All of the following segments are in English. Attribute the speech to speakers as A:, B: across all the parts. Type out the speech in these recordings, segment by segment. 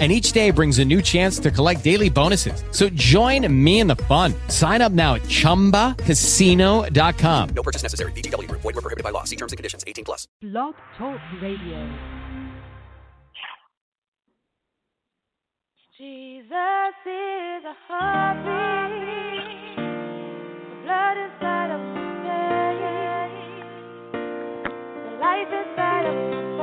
A: and each day brings a new chance to collect daily bonuses. So join me in the fun. Sign up now at ChumbaCasino.com.
B: No purchase necessary. VGW. Void were prohibited by law. See terms and conditions. 18 plus.
C: Blog Talk Radio.
D: Jesus is a heartbeat. The blood inside of my veins. The life inside of my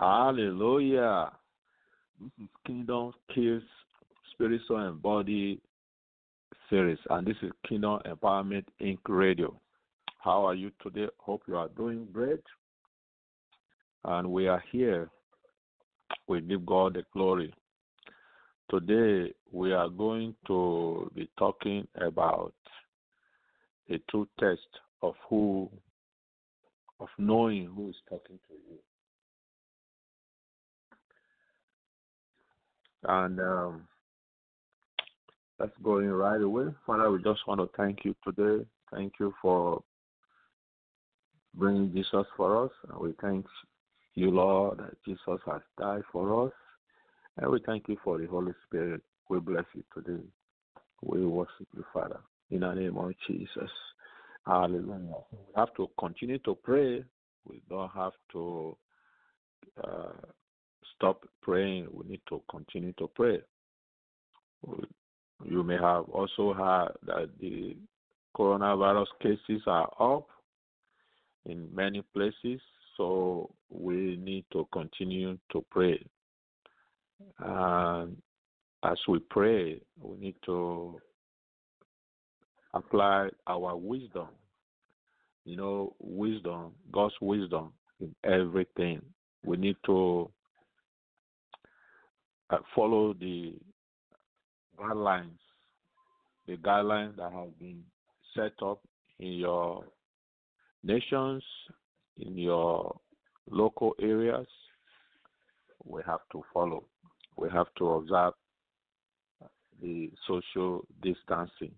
E: Hallelujah. This is Kingdom Keys Spiritual and Body series, and this is Kingdom Empowerment Inc. Radio. How are you today? Hope you are doing great. And we are here. We give God the glory. Today, we are going to be talking about a true test of who, of knowing who is talking to you. And um, let's go in right away. Father, we just want to thank you today. Thank you for bringing Jesus for us. And we thank you, Lord, that Jesus has died for us. And we thank you for the Holy Spirit We bless you today. We worship you, Father, in the name of Jesus. Hallelujah. We have to continue to pray. We don't have to uh, stop praying. We need to continue to pray. You may have also heard that the coronavirus cases are up in many places, so we need to continue to pray. And as we pray, we need to apply our wisdom. You know, wisdom, God's wisdom in everything. We need to uh, follow the guidelines, the guidelines that have been set up in your nations, in your local areas. We have to follow. We have to observe the social distancing.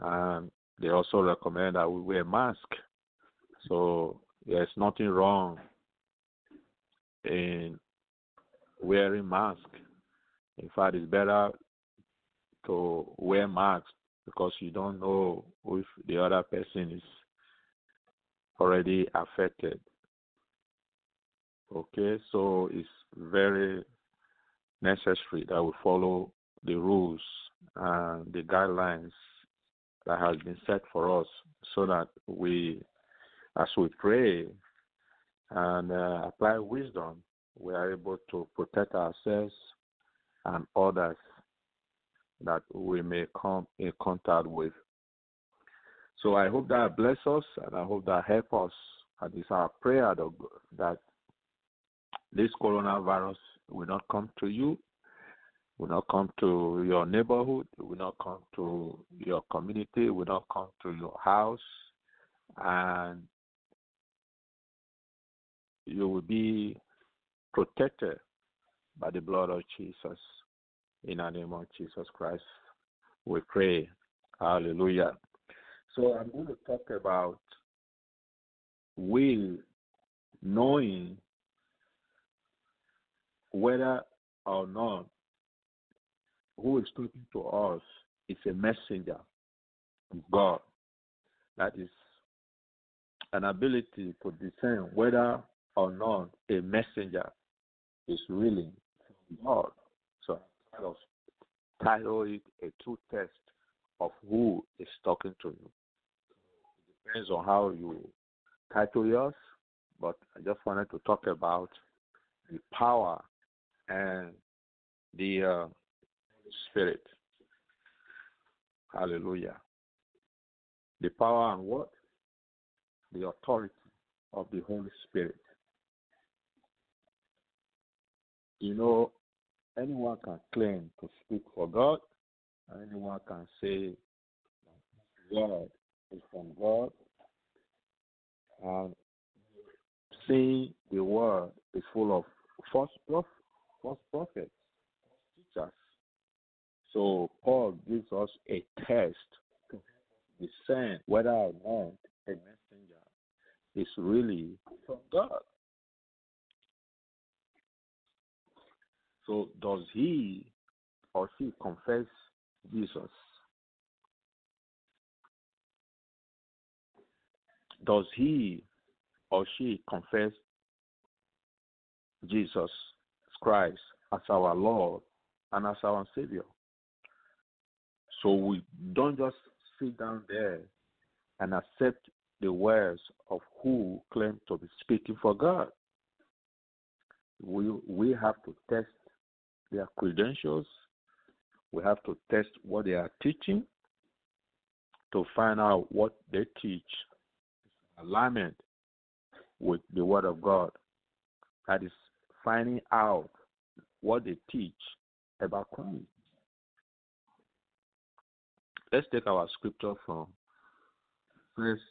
E: And they also recommend that we wear masks. So there's nothing wrong in wearing mask. In fact, it's better to wear masks because you don't know if the other person is already affected. Okay, so it's very necessary that we follow the rules and the guidelines that has been set for us so that we as we pray and uh, apply wisdom we are able to protect ourselves and others that we may come in contact with. So I hope that bless us and I hope that help us. And it's our prayer that, this coronavirus will not come to you, will not come to your neighborhood, will not come to your community, will not come to your house, and you will be protected by the blood of Jesus. In the name of Jesus Christ, we pray. Hallelujah. So I'm going to talk about will knowing whether or not who is talking to us is a messenger of God. That is an ability to discern whether or not a messenger is really from God. So title it a true test of who is talking to you. It depends on how you title yours, but I just wanted to talk about the power and the uh, Spirit. Hallelujah. The power and what? The authority of the Holy Spirit. You know, anyone can claim to speak for God, anyone can say God is from God, and saying the world is full of false, prof- false prophets, teachers. So Paul gives us a test to discern whether or not a messenger is really from God. So does he or she confess Jesus? Does he or she confess Jesus Christ as our Lord and as our Savior? So we don't just sit down there and accept the words of who claim to be speaking for God. We we have to test their credentials. We have to test what they are teaching to find out what they teach alignment with the Word of God. That is finding out what they teach about Christ. Let's take our scripture from First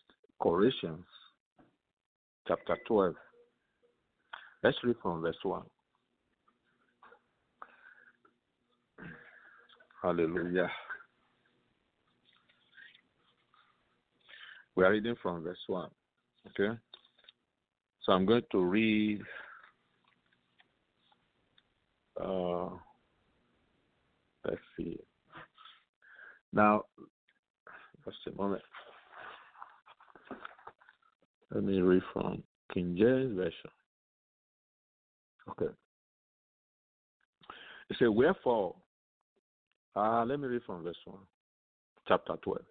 E: Corinthians chapter 12. Let's read from verse 1. Hallelujah. We are reading from verse 1. Okay? So I'm going to read uh, Let's see. Now, just a moment. Let me read from King James Version. Okay. It says, Wherefore, uh, let me read from verse 1, chapter 12.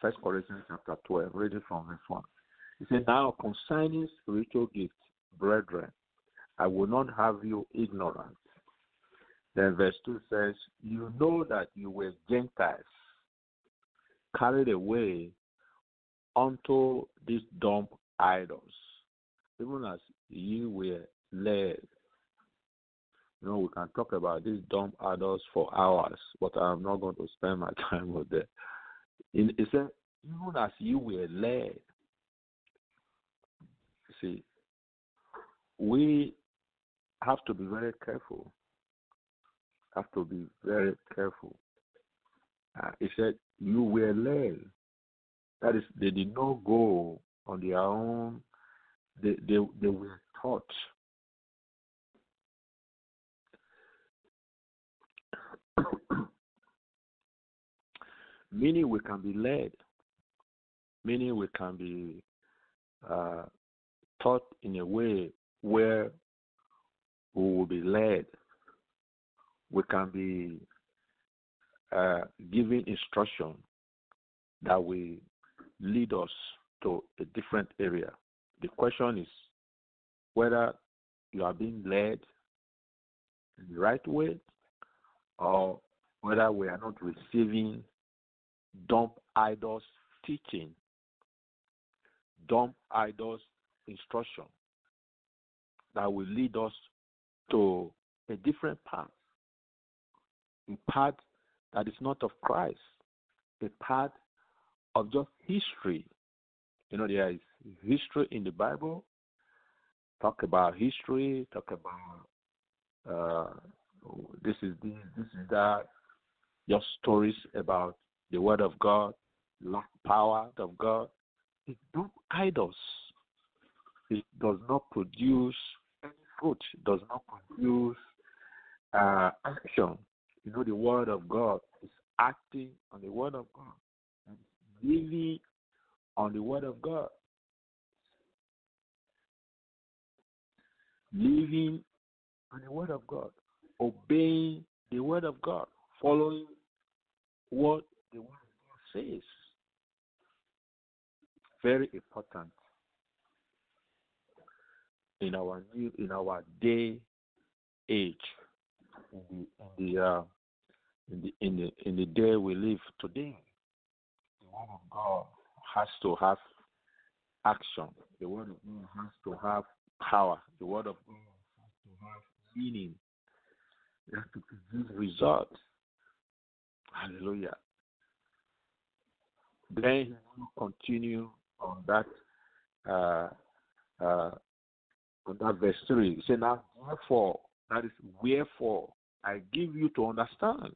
E: First Corinthians chapter 12, reading from verse 1. It says, Now concerning spiritual gifts, brethren, I will not have you ignorant. Then verse 2 says, You know that you were Gentiles, carried away unto these dumb idols, even as you were led. You know, we can talk about these dumb adults for hours, but I'm not going to spend my time with. In, it said, even as you were led. See, we have to be very careful. Have to be very careful. Uh, he said, You were led. That is, they did not go on their own, they, they, they were taught. Meaning we can be led, meaning we can be uh, taught in a way where we will be led. We can be uh, given instruction that will lead us to a different area. The question is whether you are being led in the right way or whether we are not receiving dumb idols teaching, Dump idols instruction that will lead us to a different path, a path that is not of Christ, a path of just history. You know, there is history in the Bible. Talk about history. Talk about uh, this is this, this is that. Just stories about the Word of God, lack power of God. It's not idols. It does not produce any fruit. It does not produce uh, action. You know, the Word of God is acting on the Word of God and living on the Word of God. Living on the Word of God, obeying the Word of God, following what the Word of God says. Very important. In our new in our day age in the in the uh, in the in the in the day we live today the word of god has to have action. The word of god has to have power. The word of god has to have meaning. It has to produce results. Hallelujah then he will continue on that uh, uh, on that verse 3. He said, Now, therefore, that is wherefore I give you to understand.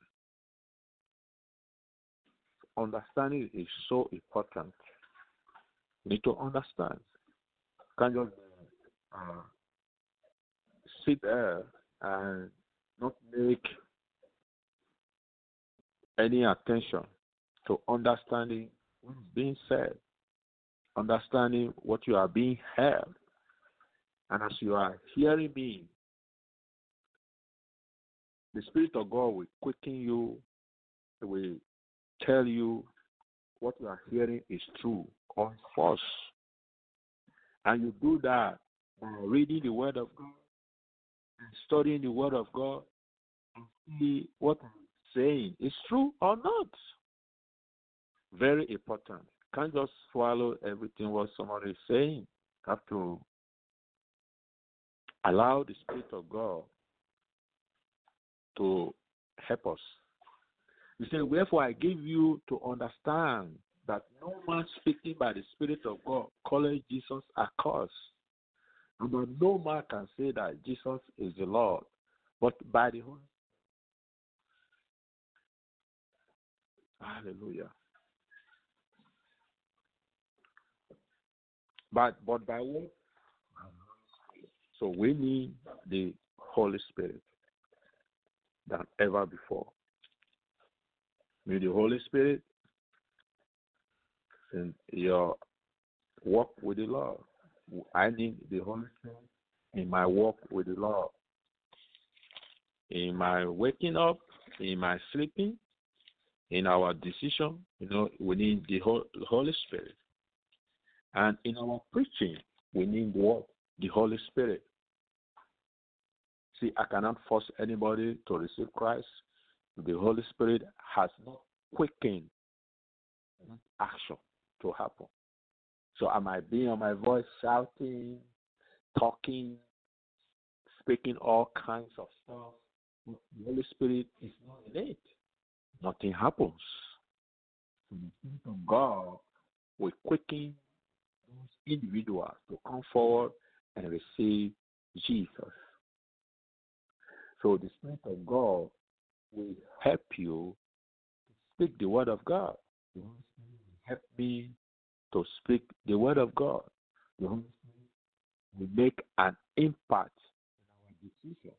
E: Understanding is so important. You need to understand. You can't just uh, sit there and not make any attention to understanding being said, understanding what you are being heard. And as you are hearing me, the Spirit of God will quicken you, will tell you what you are hearing is true or false. And you do that by reading the Word of God and studying the Word of God and see what I'm saying is true or not. Very important. Can't just swallow everything what somebody is saying. have to allow the Spirit of God to help us. He said, Wherefore I give you to understand that no man speaking by the Spirit of God calling Jesus accursed. And that no man can say that Jesus is the Lord, but by the Holy Hallelujah. But but by what? So we need the Holy Spirit than ever before. May the Holy Spirit in your walk with the Lord. I need the Holy Spirit in my walk with the Lord. In my waking up, in my sleeping, in our decision, you know, we need the Holy Spirit. And in our preaching, we need what? The Holy Spirit. See, I cannot force anybody to receive Christ. The Holy Spirit has not quickened action to happen. So I might be on my voice shouting, talking, speaking all kinds of stuff. The Holy Spirit is not in it. Nothing happens. So the Spirit of God will quicken those individuals to come forward and receive Jesus. So the Spirit of God will help you to speak the word of God. The Holy Spirit will help me to speak the word of God. The Holy Spirit will make an impact in our decision,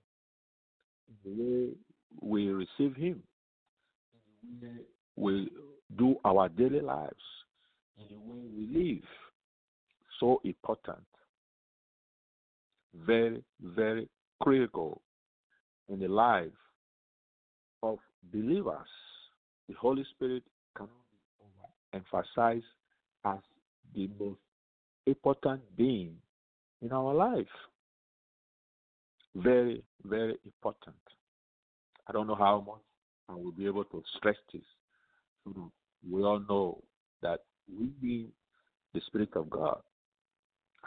E: in the way we receive Him, in the way we do our daily lives, in the way we live. So important. Very, very critical in the life of believers. The Holy Spirit cannot be emphasized as the most important being in our life. Very, very important. I don't know how much I will be able to stress this. We all know that we need the Spirit of God.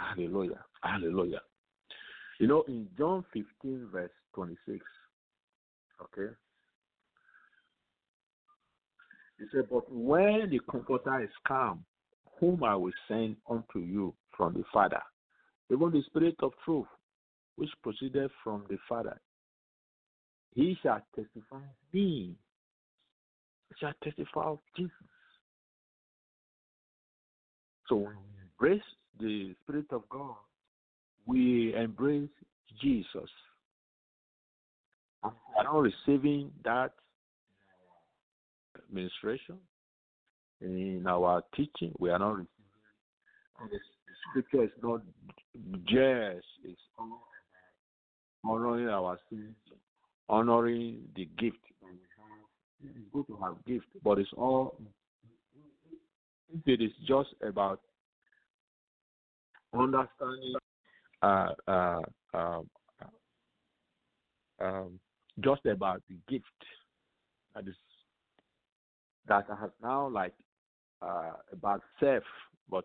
E: Hallelujah. Hallelujah. You know, in John 15, verse 26, okay, he said, But when the Comforter is come, whom I will send unto you from the Father, even the Spirit of truth, which proceeded from the Father. He shall testify me. He shall testify of Jesus. So when we embrace the Spirit of God, we embrace Jesus. We are not receiving that administration, in our teaching, we are not receiving. The, scripture is not just, it's honoring our sins, honoring the gift. It's good to have gift, but it's all. If it is just about understanding, uh, uh, uh, um, just about the gift that is that has now like uh, about self, but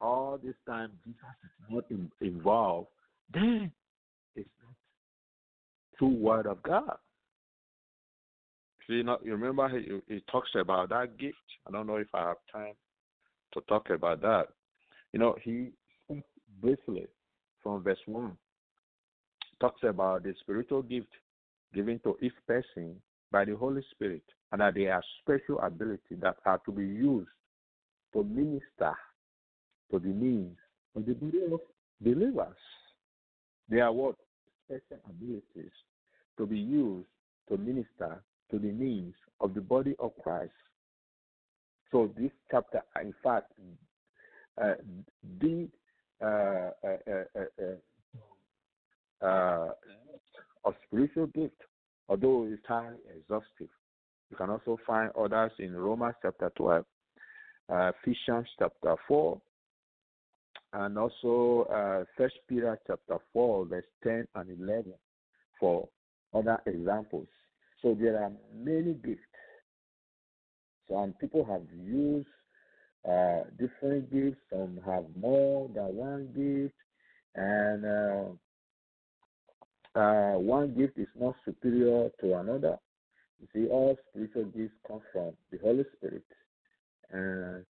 E: all this time Jesus is not in, involved, then it's not true word of God. See, know, you remember he, he talks about that gift. I don't know if I have time to talk about that. You know, he speaks briefly from verse 1. Talks about the spiritual gift given to each person by the Holy Spirit and that they have special ability that are to be used to minister to the needs of the believers. They are what? Special abilities to be used to minister to the needs of the body of Christ. So this chapter, in fact, uh, did uh, uh, uh, of spiritual gift, although it's highly exhaustive. You can also find others in Romans chapter 12, uh, Ephesians chapter 4, and also uh, First Peter chapter 4, verse 10 and 11 for other examples. So there are many gifts. So and people have used uh, different gifts. Some have more than one gift, and uh, uh, one gift is not superior to another. You see, all spiritual gifts come from the Holy Spirit, and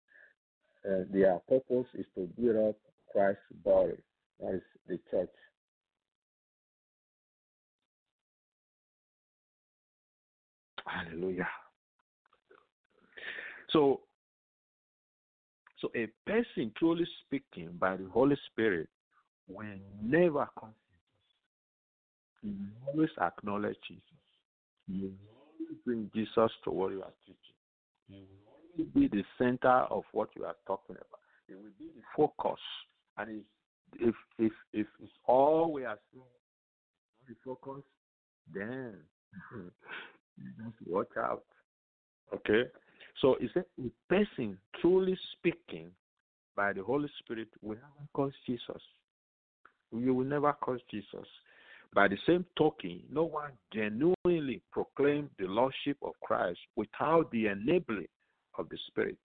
E: uh, their purpose is to build up Christ's body, that is the church. Hallelujah. So, so a person truly speaking by the Holy Spirit will never confess. He will always acknowledge Jesus. He will bring Jesus to what you are teaching. He will always be the center of what you are talking about. It will be the focus. And if if if, it's all we are seeing, the focus, then just watch out. Okay? So it's a, a person truly speaking by the Holy Spirit we never cause Jesus. You will never cause Jesus. By the same token, no one genuinely proclaimed the Lordship of Christ without the enabling of the Spirit.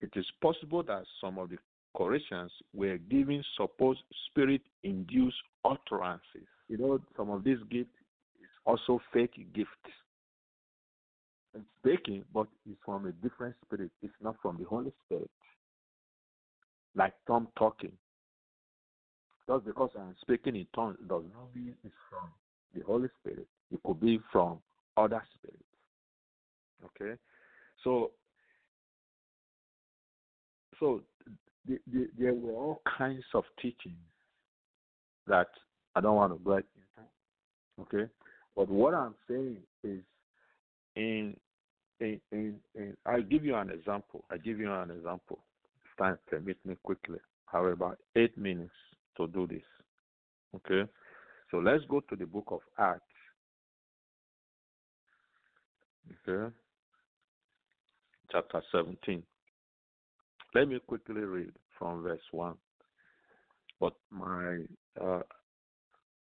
E: It is possible that some of the Colossians were giving supposed spirit induced utterances. You know, some of these gifts is also fake gifts. Speaking, but it's from a different spirit. It's not from the Holy Spirit. Like Tom talking. Just because I'm speaking in tongues does not mean it's from the Holy Spirit. It could be from other spirits. Okay? So so the, the, there were all kinds of teachings that I don't want to get into. Okay? But what I'm saying is in in I'll give you an example. I give you an example. Time permit me quickly. I have about eight minutes to do this. Okay? So let's go to the book of Acts. Okay? Chapter 17. Let me quickly read from verse 1. But my uh,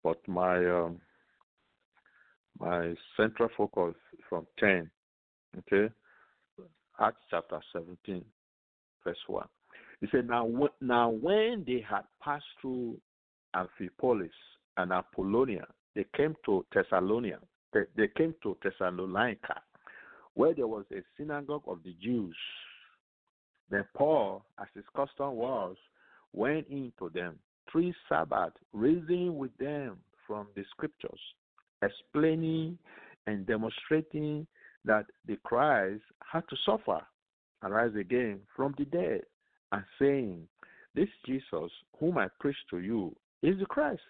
E: but my um, my central focus from 10 Okay. Acts chapter 17, verse 1. He said, Now, now when they had passed through Amphipolis and Apollonia, they came to Thessalonica. They, came to Thessalonica, where there was a synagogue of the Jews. Then Paul, as his custom was, went into them three Sabbaths, reasoning with them from the scriptures, explaining and demonstrating that the Christ had to suffer and rise again from the dead, and saying, This Jesus, whom I preach to you, is the Christ.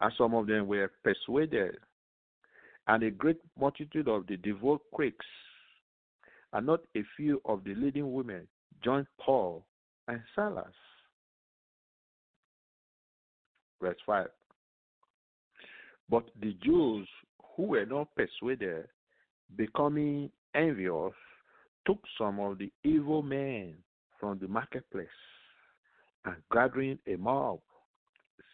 E: And some of them were persuaded, and a great multitude of the devout Greeks, and not a few of the leading women, joined Paul and Silas. Verse 5. But the Jews who were not persuaded becoming envious, took some of the evil men from the marketplace and gathering a mob,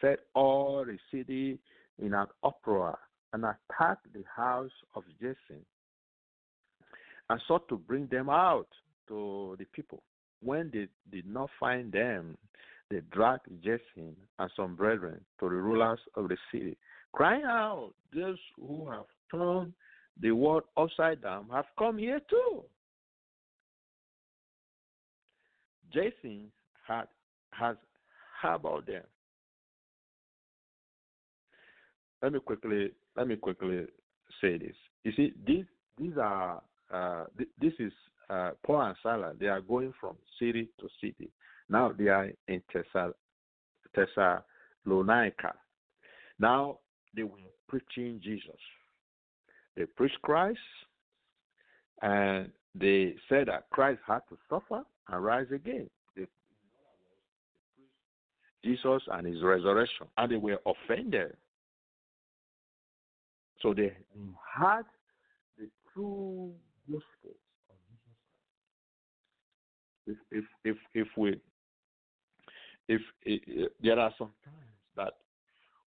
E: set all the city in an uproar and attacked the house of Jason and sought to bring them out to the people. When they did not find them, they dragged Jason and some brethren to the rulers of the city, crying out, Those who have turned the world upside down have come here too. Jason had has about them? Let me quickly let me quickly say this. You see, these these are uh, th- this is uh, Paul and Silas. They are going from city to city. Now they are in Thessal- Thessalonica. Now they were preaching Jesus. They preached Christ, and they said that Christ had to suffer and rise again. They Jesus and his resurrection, and they were offended. So they had the true gospel of Jesus Christ. If if if if we if, if there are some times that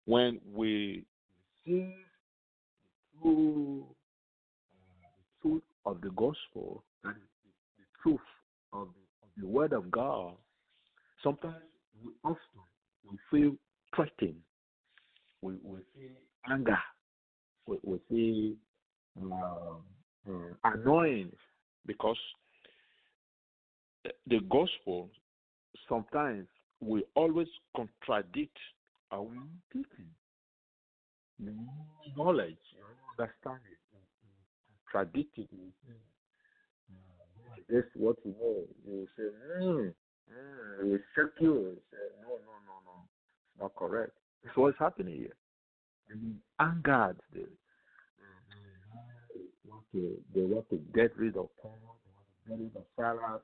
E: when we receive uh, the truth of the gospel and the, truth of the, of the word of God, sometimes we often we feel threatened. We, we feel anger. We, we feel uh, uh, annoying because the gospel sometimes we always contradict our teaching knowledge, understanding, contradicting. That's what you know. You say, mm, mm, you you. say, no, no, no, no. It's not correct. It's what's happening here. And angered the, to they want to get rid of Paul, they want to get rid of Sarah.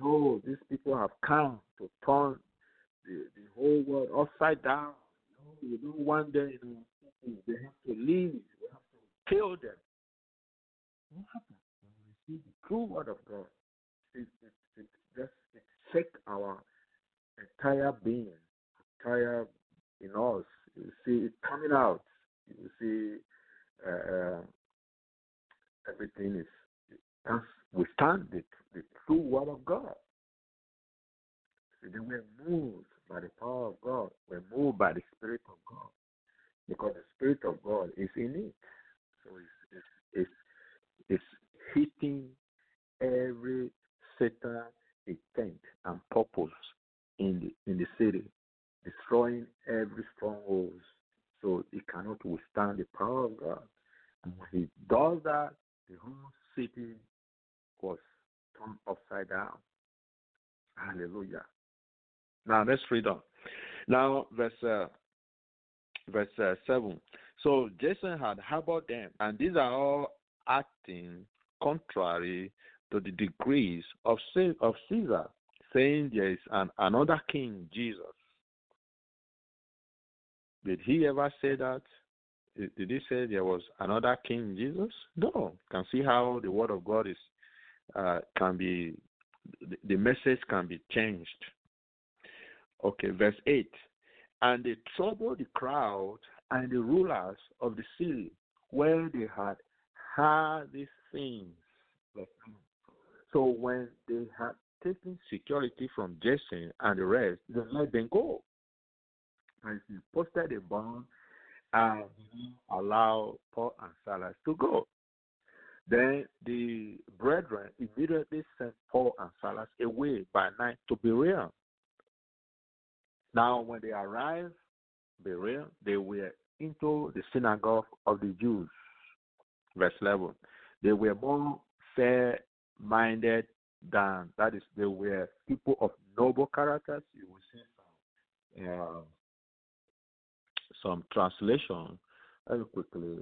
E: No, these people have come to turn the, the whole world upside down. No, you don't want them, you know, they have to leave, we have to kill them. What happens when we receive the true word of God? It, it, it just it shake our entire being, entire in us. You see it coming out. You see uh, everything is can withstand the, the true word of God. See, So we're moved by the power of God. We're moved by the Spirit of God because the Spirit of God is in it. So it's it's it's, it's hitting every Satan intent and purpose in the in the city, destroying every stronghold. So it cannot withstand the power of God. And when he does that, the whole city was turned upside down. Hallelujah. Now let's read on. Now verse uh, verse uh, seven. So Jason had harbored them, and these are all acting contrary to the decrees of of Caesar, saying there is an, another king, Jesus. Did he ever say that? Did he say there was another king, Jesus? No. Can see how the word of God is uh, can be the message can be changed. Okay, verse 8. And they troubled the crowd and the rulers of the city where they had heard these things. So when they had taken security from Jason and the rest, they let them go. And he posted a bond and allowed Paul and Silas to go. Then the brethren immediately sent Paul and Silas away by night to Berea. Now, when they arrived Berea, they were into the synagogue of the Jews. Verse 11. They were more fair minded than, that is, they were people of noble characters. You will see some, uh, some translation. Let me quickly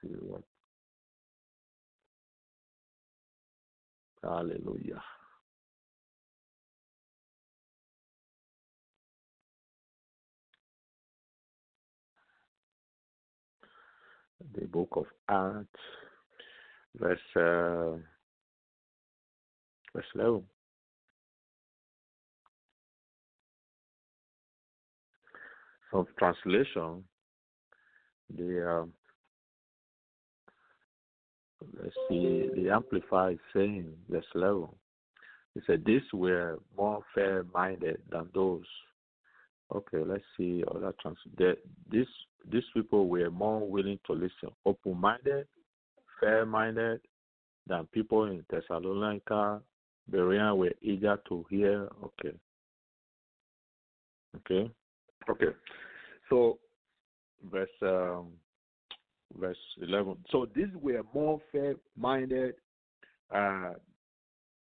E: see what. Hallelujah. The book of Acts, verse uh, verse eleven. Some translation, the um, let's see, the Amplified saying verse eleven. He said, "These were more fair-minded than those." Okay, let's see other trans. The, these these people were more willing to listen, open-minded, fair-minded than people in Thessalonica. Berean were eager to hear. Okay. Okay. Okay. So, verse um, verse eleven. So these were more fair-minded uh,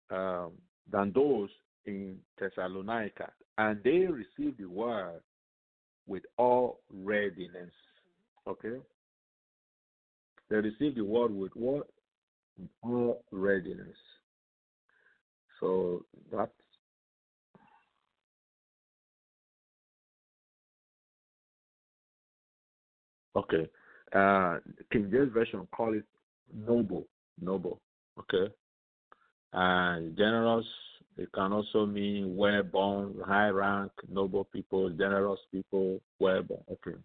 E: um, than those in Thessalonica, and they received the word with all readiness. Okay? They received the word with what? All readiness. So that okay. Uh King James Version call it noble. Noble. Okay. And generous it can also mean well born, high rank, noble people, generous people, well born. Okay.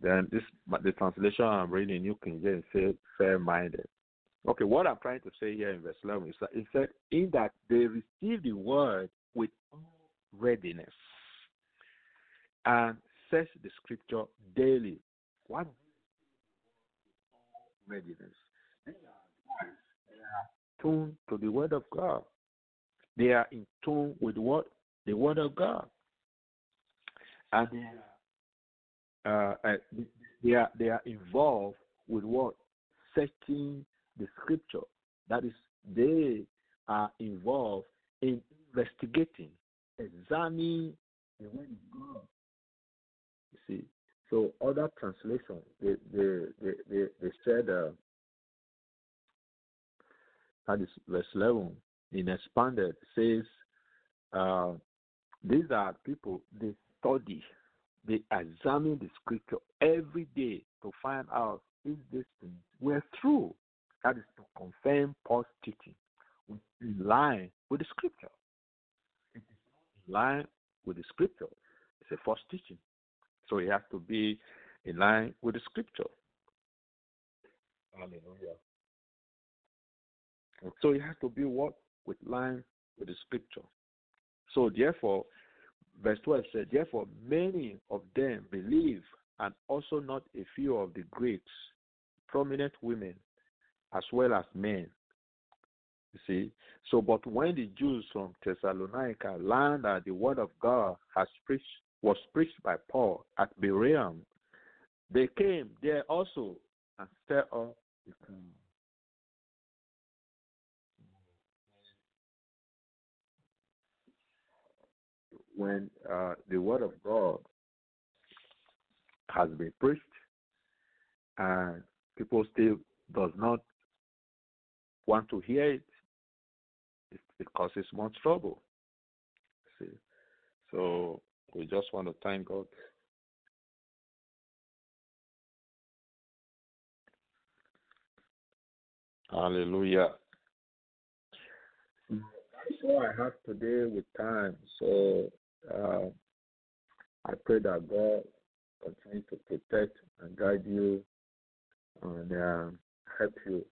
E: Then this the translation I'm reading New King James says fair minded. Okay, what I'm trying to say here in verse 11 is that it said, in that they received the word with all readiness and search the scripture daily. What readiness? They are, tuned to the word of God. They are in tune with what? The word of God. And they are, uh, uh, they are they are involved with what? Searching the scripture. That is, they are involved in investigating, examining the word of God. You see, so other translations they they they they, they said uh, that is verse 11, in expanded, says, uh, These are people, they study, they examine the scripture every day to find out if these things were true. That is to confirm Paul's teaching in line with the scripture. It is in line with the scripture. It's a false teaching. So it has to be in line with the scripture. Hallelujah. So it has to be what? With line with the scripture. So therefore, verse 12 said, Therefore many of them believe, and also not a few of the Greeks, prominent women, as well as men. You see? So but when the Jews from Thessalonica learned that the word of God has preached was preached by Paul at Bereum, they came there also and stirred up the crowd. When uh, the word of God has been preached and people still does not want to hear it, it, it causes much trouble. See, so we just want to thank God. Hallelujah. That's all I have today with time. So uh, I pray that God continue to protect and guide you and uh, help you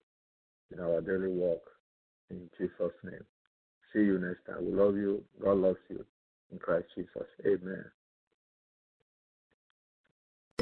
E: in our daily walk. In Jesus' name. See you next time. We love you. God loves you. In Christ Jesus. Amen.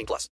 B: 18 plus.